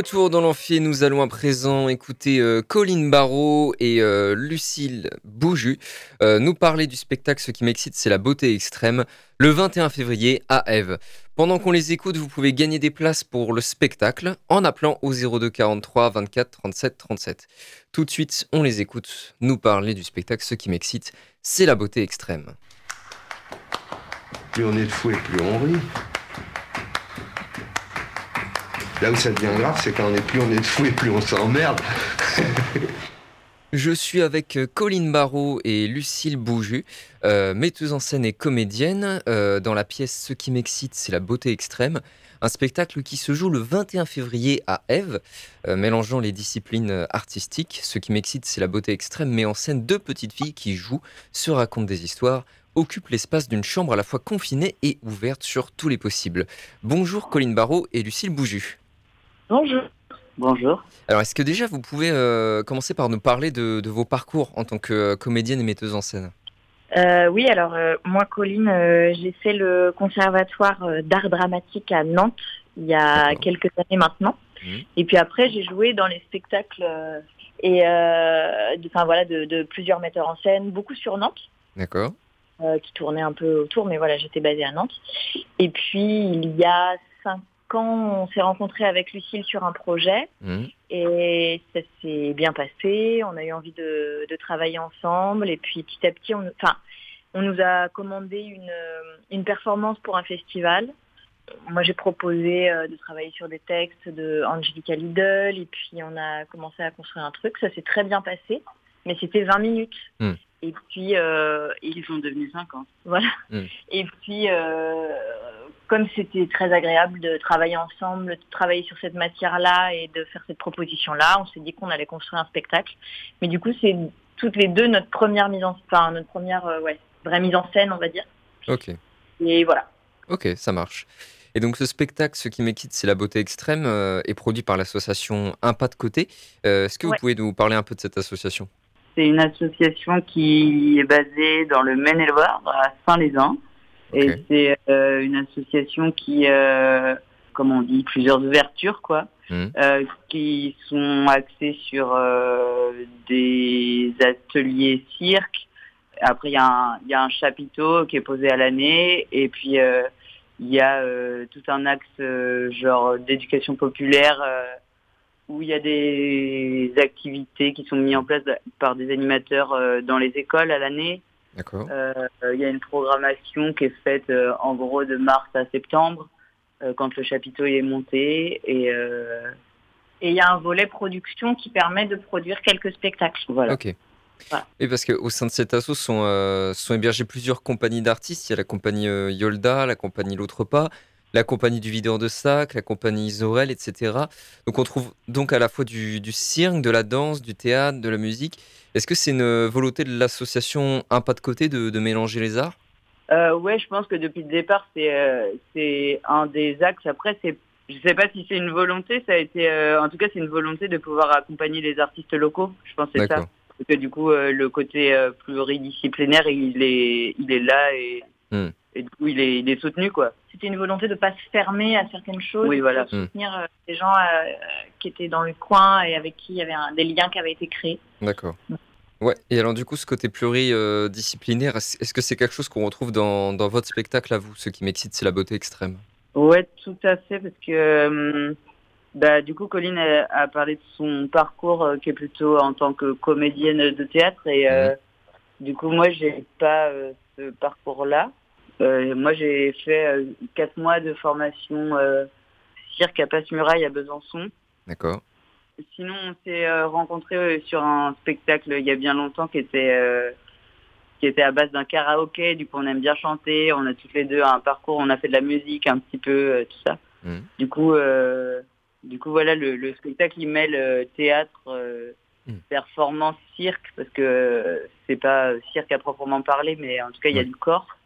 Retour dans l'amphi, nous allons à présent écouter euh, Colline Barrault et euh, Lucille Bouju euh, nous parler du spectacle Ce qui m'excite, c'est la beauté extrême, le 21 février à Eve. Pendant qu'on les écoute, vous pouvez gagner des places pour le spectacle en appelant au 02 43 24 37 37. Tout de suite, on les écoute nous parler du spectacle Ce qui m'excite, c'est la beauté extrême. Plus on est de fou et plus on rit. Là où ça devient grave, c'est quand on est plus on est fou et plus on s'emmerde. Je suis avec euh, Colline Barrault et Lucille Bouju, euh, metteuse en scène et comédienne. Euh, dans la pièce Ce qui m'excite, c'est la beauté extrême. Un spectacle qui se joue le 21 février à Ève, mélangeant les disciplines artistiques. Ce qui m'excite, c'est la beauté extrême, met en scène deux petites filles qui jouent, se racontent des histoires, occupent l'espace d'une chambre à la fois confinée et ouverte sur tous les possibles. Bonjour Colline Barrault et Lucille Bouju. Bonjour. Bonjour. Alors, est-ce que déjà vous pouvez euh, commencer par nous parler de, vos parcours en tant que euh, comédienne et metteuse en scène? Euh, Oui, alors moi, Colline, j'ai fait le conservatoire d'art dramatique à Nantes il y a quelques années maintenant. Mmh. Et puis après, j'ai joué dans les spectacles et enfin voilà de, plusieurs metteurs en scène, beaucoup sur Nantes. D'accord. qui tournaient un peu autour, mais voilà, j'étais basée à Nantes. Et puis il y a cinq quand on s'est rencontré avec Lucille sur un projet mmh. et ça s'est bien passé. On a eu envie de, travailler ensemble et puis petit à petit, on, enfin, on nous a commandé une, une performance pour un festival. Moi, j'ai proposé euh, de travailler sur des textes de Angelica Lidl et puis on a commencé à construire un truc. Ça s'est très bien passé, mais c'était 20 minutes. Mmh. Et puis, euh, ils sont devenus 50. Voilà. Mmh. Et puis, euh, comme c'était très agréable de travailler ensemble, de travailler sur cette matière-là et de faire cette proposition-là, on s'est dit qu'on allait construire un spectacle. Mais du coup, c'est toutes les deux notre première mise en, enfin notre première, euh, ouais, vraie mise en scène, on va dire. Ok. Et voilà. Ok, ça marche. Et donc ce spectacle, Ce qui m'équipe, c'est la beauté extrême, euh, est produit par l'association Un pas de côté. Euh, est-ce que vous pouvez nous parler un peu de cette association? C'est une association qui est basée dans le Maine-et-Loire, à Saint-Lézin. Et c'est euh, une association qui, euh, comme on dit, plusieurs ouvertures, quoi, mmh. euh, qui sont axées sur des ateliers cirque. Après, il y, y, a un chapiteau qui est posé à l'année, et puis il y a tout un axe genre d'éducation populaire où il y a des activités qui sont mises en place par des animateurs dans les écoles à l'année. Euh, il y a une programmation qui est faite euh, en gros de mars à septembre euh, quand le chapiteau est monté et et il y a un volet production qui permet de produire quelques spectacles. Voilà. Ok. Et parce qu'au sein de cet asso sont, sont hébergées plusieurs compagnies d'artistes. Il y a la compagnie Yolda, la compagnie L'Autre Pas, la compagnie du videur de sac, la compagnie Zorel, etc. Donc on trouve donc à la fois du, du cirque, de la danse, du théâtre, de la musique. Est-ce que c'est une volonté de l'association Un pas de côté de, mélanger les arts? Euh, Ouais, je pense que depuis le départ, c'est euh, c'est un des axes. Après, c'est je ne sais pas si c'est une volonté, ça a été, euh, en tout cas, c'est une volonté de pouvoir accompagner les artistes locaux. Je pense que c'est ça. Parce que du coup, euh, le côté pluridisciplinaire, il est, il est là et, hmm. et du coup, il est, il est soutenu, quoi. C'était une volonté de ne pas se fermer à certaines choses, oui, voilà. de soutenir les gens qui étaient dans le coin et avec qui il y avait un, des liens qui avaient été créés. D'accord. Ouais, et alors du coup, ce côté pluridisciplinaire, est-ce que c'est quelque chose qu'on retrouve dans, dans votre spectacle à vous Ce qui m'excite, c'est la beauté extrême? Ouais, tout à fait, parce que euh, bah, du coup, Colline a, parlé de son parcours euh, qui est plutôt en tant que comédienne de théâtre, et euh, mmh. du coup, moi, j'ai pas ce parcours-là. Moi, j'ai fait quatre mois de formation cirque à Passe-Muraille à Besançon. D'accord. Sinon, on s'est euh, rencontrés euh, sur un spectacle il y a bien longtemps qui était euh, qui était à base d'un karaoké. Du coup, on aime bien chanter. On a toutes les deux un parcours. On a fait de la musique un petit peu, tout ça. Mmh. Du coup, du coup, voilà, le, spectacle il mêle théâtre, mmh. performance, cirque, parce que c'est pas cirque à proprement parler, mais en tout cas, il y a du corps.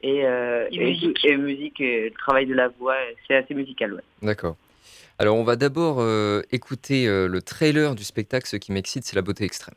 Et, et, musique. et, musique, et le travail de la voix, c'est assez musical, ouais. D'accord. Alors on va d'abord euh, écouter euh, le trailer du spectacle. Ce qui m'excite, c'est la beauté extrême.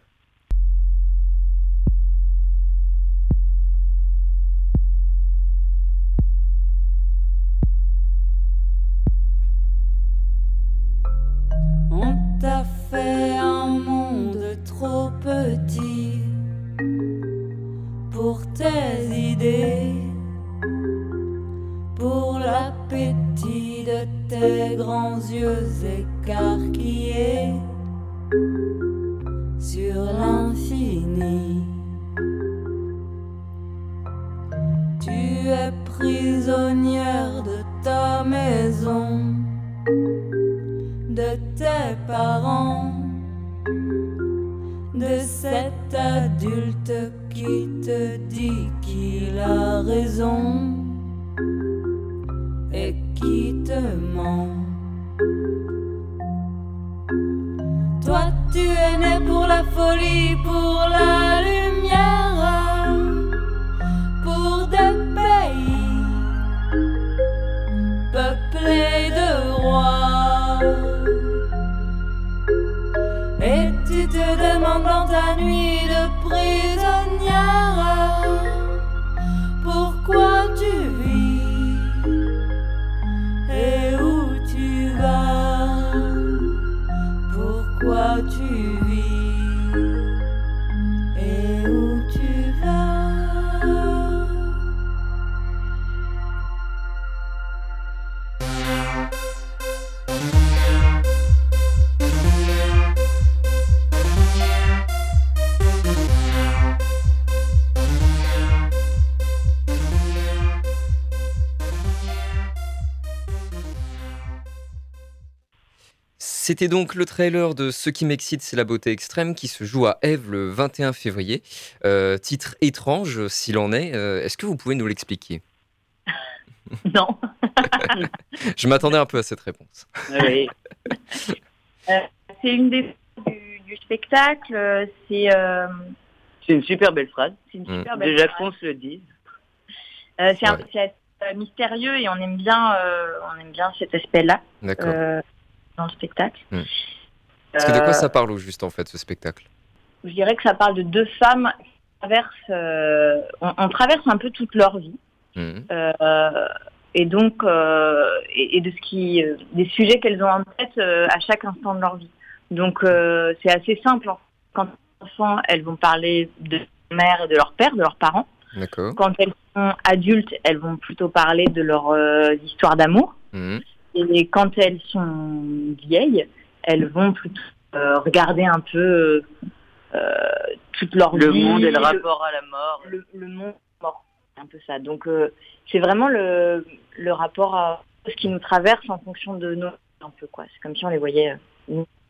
C'était donc le trailer de Ce qui m'excite, c'est la beauté extrême qui se joue à Eve le 21 février. Euh, titre étrange s'il en est. Euh, est-ce que vous pouvez nous l'expliquer? Non. Je m'attendais un peu à cette réponse. Oui. Euh, c'est une des du, spectacle. C'est c'est une super belle phrase. une mm. super belle Déjà qu'on se le dise. c'est mystérieux et on aime bien on aime bien cet aspect-là. D'accord dans le spectacle. Hmm. Parce que de quoi ça parle au juste en fait ce spectacle? Je dirais que ça parle de deux femmes qui traversent, euh, on, traverse un peu toute leur vie. Hmm. Euh, et donc, euh, et, de ce qui, des sujets qu'elles ont en tête à chaque instant de leur vie. Donc, c'est assez simple. Quand elles sont enfants, elles vont parler de leur mère et de leur père, de leurs parents. Quand elles sont adultes, elles vont plutôt parler de leur histoire d'amour. Hmm. Et quand elles sont vieilles, elles vont plutôt euh, regarder un peu euh, toute leur le vie. Le monde et le rapport à la mort. Le, le monde mort, un peu ça. Donc euh, c'est vraiment le, le rapport à ce qui nous traverse en fonction de nos un peu quoi. C'est comme si on les voyait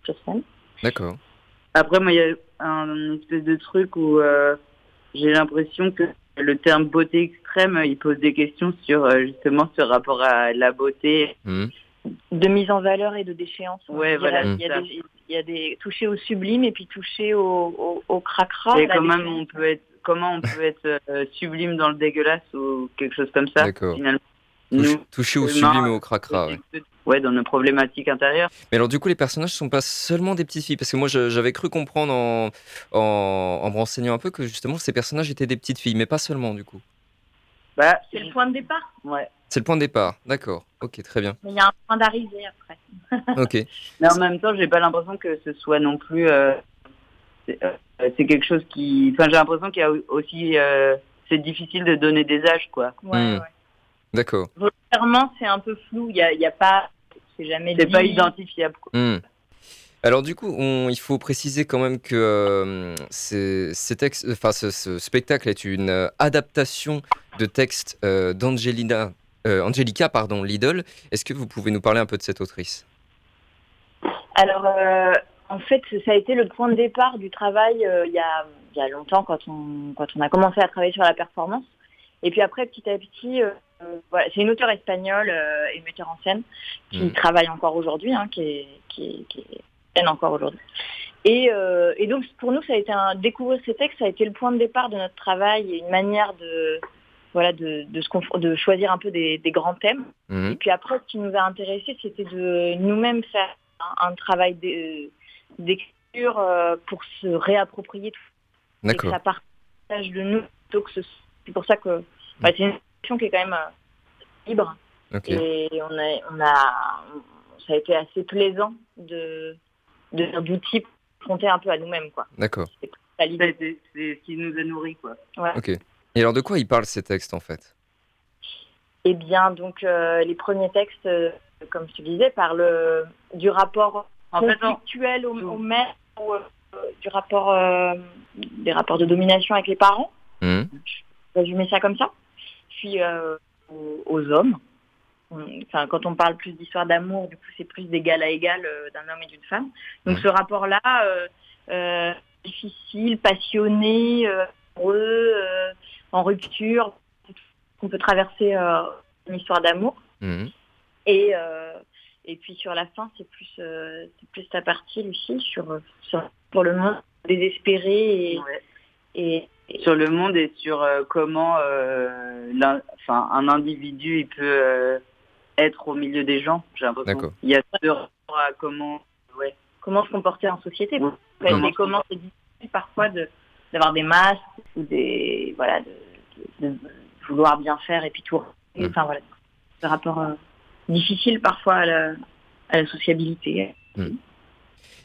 sur scène. D'accord. Après moi il y a un espèce de truc où j'ai l'impression que le terme beauté extrême, il pose des questions sur euh, justement ce rapport à la beauté. Mmh. De mise en valeur et de déchéance. Ouais, voilà. Il y, a, des, il y a des touchés au sublime et puis touchés au, au, cracra. Et comment on peut être, comment on peut être euh, sublime dans le dégueulasse ou quelque chose comme ça. Finalement? Touché, au sublime et au cracra. Ouais. Dans nos problématiques intérieures. Mais alors, du coup, les personnages ne sont pas seulement des petites filles. Parce que moi, j'avais cru comprendre en, en, me renseignant un peu que justement, ces personnages étaient des petites filles, mais pas seulement, du coup. Bah, c'est le point de départ? Ouais. C'est le point de départ, d'accord. Ok, très bien. Mais il y a un point d'arrivée après. ok. Mais en même temps, j'ai pas l'impression que ce soit non plus. Euh, euh, c'est quelque chose qui. Enfin, j'ai l'impression qu'il y a aussi. Euh, c'est difficile de donner des âges, quoi. Ouais, hmm. ouais. D'accord. Volontairement, c'est un peu flou. Il n'y a, y a, pas. C'est jamais. C'est pas identifiable. Quoi. Hmm. Alors du coup, il faut préciser quand même que euh, enfin, ce, spectacle est une euh, adaptation de texte euh, d'Angelina, Angelica pardon, Lidl. Est-ce que vous pouvez nous parler un peu de cette autrice? Alors, en fait, ça a été le point de départ du travail il y, a, il, y a, longtemps quand on, quand on a commencé à travailler sur la performance. Et puis après, petit à petit, voilà, c'est une auteure espagnole et metteur en scène qui hmm. travaille encore aujourd'hui, hein, qui, est, qui, qui, est, encore aujourd'hui. Et, euh, et, donc pour nous, ça a été un découvrir ces textes, ça a été le point de départ de notre travail et une manière de voilà de, de, se de choisir un peu des, des grands thèmes. Mhm. Et puis après, ce qui nous a intéressé, c'était de nous-mêmes faire un, travail d'écriture euh, pour se réapproprier tout. Ça partage de nous plutôt que c'est pour ça que bah, c'est une question qui est quand même euh, libre. Et on a, on a, ça a été assez plaisant de d'outils confrontés un peu à nous-mêmes. quoi. D'accord. C'est ce qui nous a nourris. Quoi. Ok. Et alors de quoi ils parlent ces textes en fait? Eh bien, donc euh, les premiers textes, euh, comme je te disais, parlent euh, du rapport en conflictuel au, au maire, ou, du rapport, des rapports de domination avec les parents. Mmh. Je vais résumer ça comme ça. Puis aux hommes, Enfin, quand on parle plus d'histoire d'amour, du coup, c'est plus d'égal à égal euh, d'un homme et d'une femme. Donc, ce rapport-là, euh, euh, difficile, passionné, heureux, en rupture, qu'on peut traverser une histoire d'amour. Mmh. Et, et puis sur la fin, c'est plus, c'est plus ta partie, Lucie, sur, sur pour le monde désespéré et, sur le monde et sur comment enfin, un individu il peut être au milieu des gens. J'ai l'impression. Il y a de rapport à comment, ouais, comment se comporter en société. Comment, comment c'est difficile parfois de d'avoir des masques ou des voilà de, vouloir bien faire et puis tout. Mm. Enfin voilà, ce rapport euh, difficile parfois à la, à la sociabilité.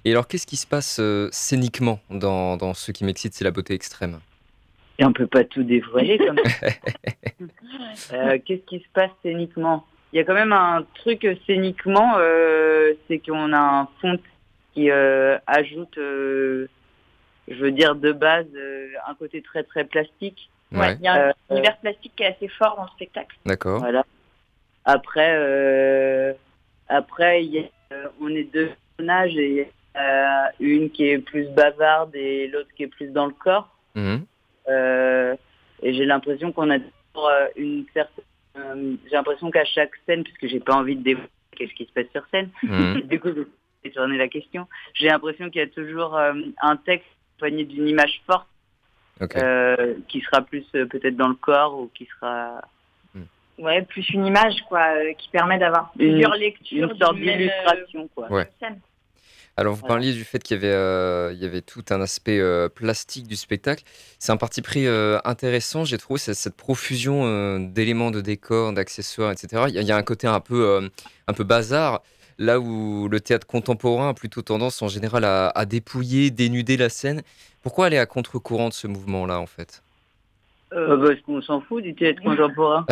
Et alors, qu'est-ce qui se passe euh, scéniquement dans, dans ce qui m'excite, c'est la beauté extrême? Et on peut pas tout dévoiler comme ça. Euh, qu'est-ce qui se passe scéniquement? Il y a quand même un truc scéniquement, euh, c'est qu'on a un fond qui euh, ajoute, euh, je veux dire de base, un côté très très plastique. Ouais. Il y a un univers plastique qui est assez fort dans le spectacle. D'accord. Voilà. Après, après, y on est deux personnages et une qui est plus bavarde et l'autre qui est plus dans le corps. Mhm. Et j'ai l'impression qu'on a une certaine euh, j'ai l'impression qu'à chaque scène, puisque j'ai pas envie de dévoiler qu'est-ce qui se passe sur scène, mmh. du coup, j'ai tourné la question. J'ai l'impression qu'il y a toujours euh, un texte accompagné d'une image forte euh, qui sera plus peut-être dans le corps ou qui sera mmh. ouais plus une image quoi qui permet d'avoir plusieurs lectures une sorte d'illustration quoi ouais. Alors, vous parliez du fait qu'il y, avait, euh, il y avait tout un aspect euh, plastique du spectacle. C'est un parti pris euh, intéressant, j'ai trouvé, cette, profusion d'éléments de décor, d'accessoires, etc. Il y, a, un côté un peu, un peu bazar, là où le théâtre contemporain a plutôt tendance en général à, dépouiller, dénuder la scène. Pourquoi aller à contre-courant de ce mouvement-là, en fait? Euh, Parce qu'on s'en fout du théâtre contemporain.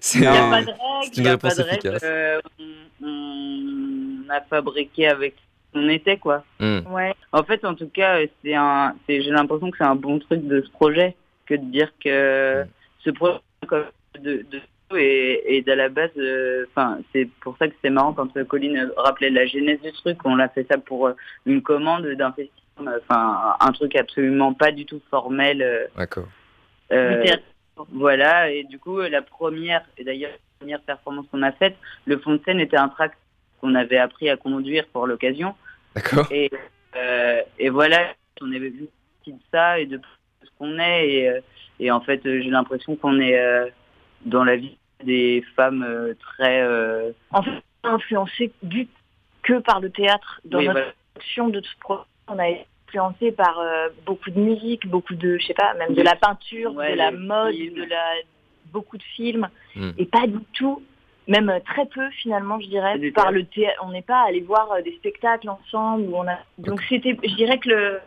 c'est une réponse efficace a fabriqué avec on était quoi. Hmm. Ouais. En fait, en tout cas, c'est un, j'ai l'impression que c'est un bon truc de ce projet que de dire que hmm. ce projet de, de et, et la base, euh, enfin, c'est pour ça que c'est marrant quand Colline rappelait la genèse du truc. On l'a fait ça pour euh, une commande d'un festival, enfin, un truc absolument pas du tout formel. Euh, D'accord. voilà, et du coup, la première, et d'ailleurs, la première performance qu'on a faite, le fond de scène était un track qu'on avait appris à conduire pour l'occasion. D'accord. Et, euh, et voilà, on avait vu de ça et de ce qu'on est. Et, euh, et, en fait, j'ai l'impression qu'on est euh, dans la vie des femmes très... En fait, influencé du que par le théâtre. Dans notre action de ce projet, on a été influencé par beaucoup de musique, beaucoup de, je sais pas, même de la peinture, de la mode, de la beaucoup de films, hmm. et pas du tout même très peu finalement, je dirais, par le théâtre. On n'est pas allé voir euh, des spectacles ensemble. Où on a... Donc c'était, je dirais que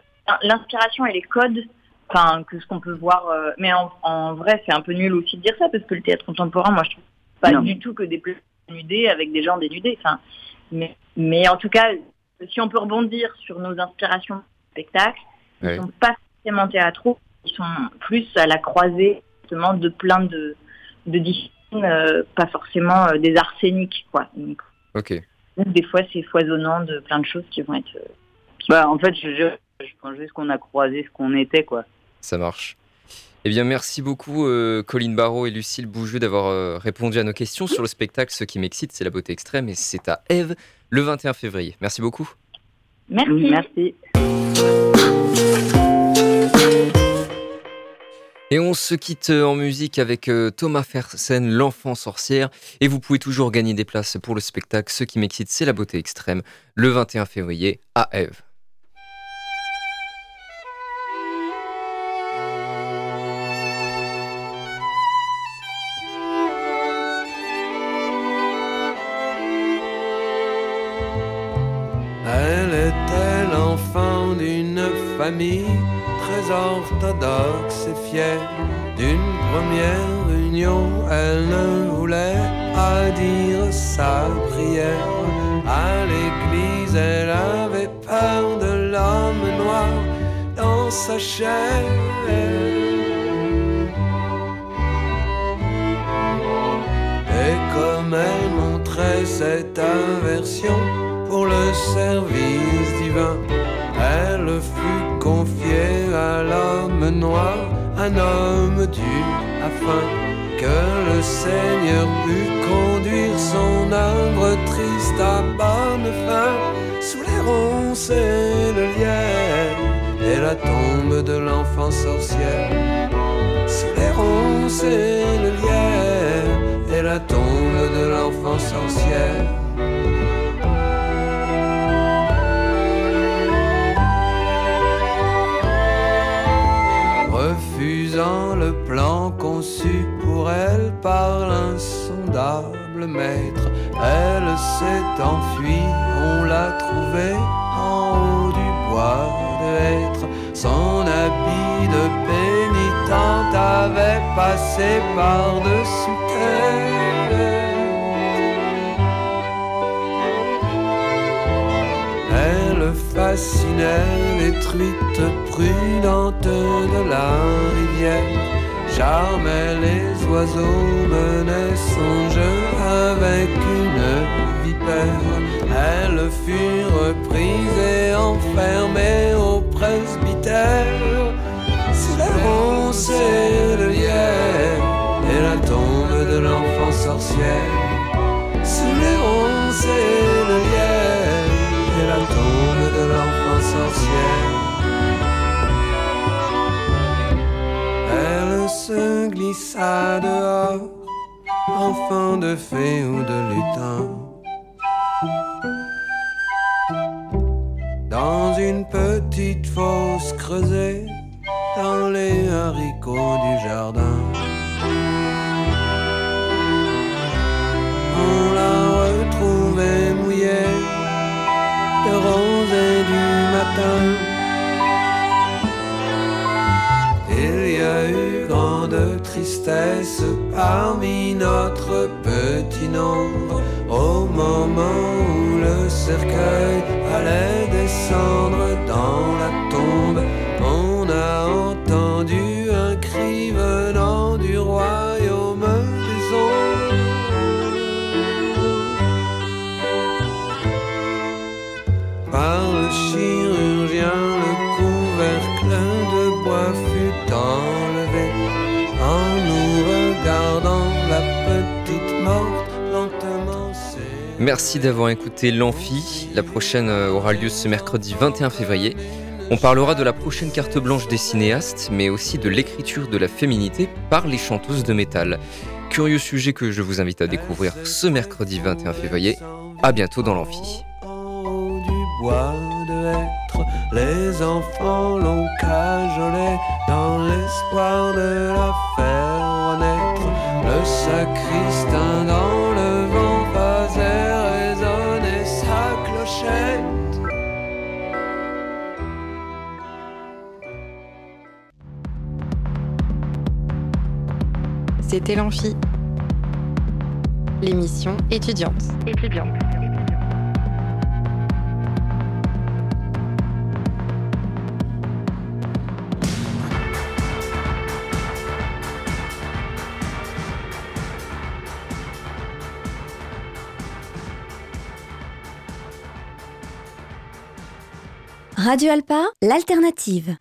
l'inspiration et les codes, enfin que ce qu'on peut voir. Euh, mais en, vrai, c'est un peu nul aussi de dire ça parce que le théâtre contemporain, moi, je trouve pas du tout que des plans dénudés avec des gens dénudés. Enfin, mais, mais en tout cas, si on peut rebondir sur nos inspirations de spectacle, ils sont pas forcément théâtraux, ils sont plus à la croisée justement de plein de, de euh, pas forcément euh, des arséniques, quoi. Donc, ok. des fois, c'est foisonnant de plein de choses qui vont être. Euh, bah, en fait, je, je, pense juste qu'on a croisé ce qu'on était, quoi. Ça marche. Eh bien, merci beaucoup, Colline Barrault et Lucille Bougeux, d'avoir répondu à nos questions sur le spectacle. Ce qui m'excite, c'est la beauté extrême, et c'est à Eve le 21 février. Merci beaucoup. Merci. Merci. Et on se quitte en musique avec euh, Thomas Fersen, l'enfant sorcière. Et vous pouvez toujours gagner des places pour le spectacle. Ce qui m'excite, c'est la beauté extrême, le 21 février à Eve. Un homme dur, afin que le Seigneur pût conduire son œuvre triste à bonne fin. Sous les ronces et le lierre et la tombe de l'enfant sorcière. Sous les ronces et le lierre et la tombe de l'enfant sorcière. Maître. Elle s'est enfuie, on l'a trouvée en haut du bois de hêtre. Son habit de pénitente avait passé par-dessus. Elle fascinait les truites prudentes de la rivière charmait les oiseaux, menait son jeu avec une vipère. Elle fut reprise et enfermée au presbytère. Sous la ronce et le lierre et la tombe de l'enfant sorcière. Sous les ronces et le lierre et la tombe de l'enfant sorcière. Se glissa dehors, enfant de fée ou de lutin. Dans une petite fosse creusée tristesse parmi notre petit nombre. Au moment où le cercueil allait descendre dans la Merci d'avoir écouté l'Amphi. La prochaine euh, aura lieu ce mercredi 21 février. On parlera de la prochaine carte blanche des cinéastes, mais aussi de l'écriture de la féminité par les chanteuses de métal. Curieux sujet que je vous invite à découvrir ce mercredi 21 février. À bientôt dans l'Amphi les enfants l'ont cajolé dans l'espoir de la faire. Le sacristain dans C'était l'Amphi, l'émission étudiante. Étudiante. Radio Alpa, l'alternative.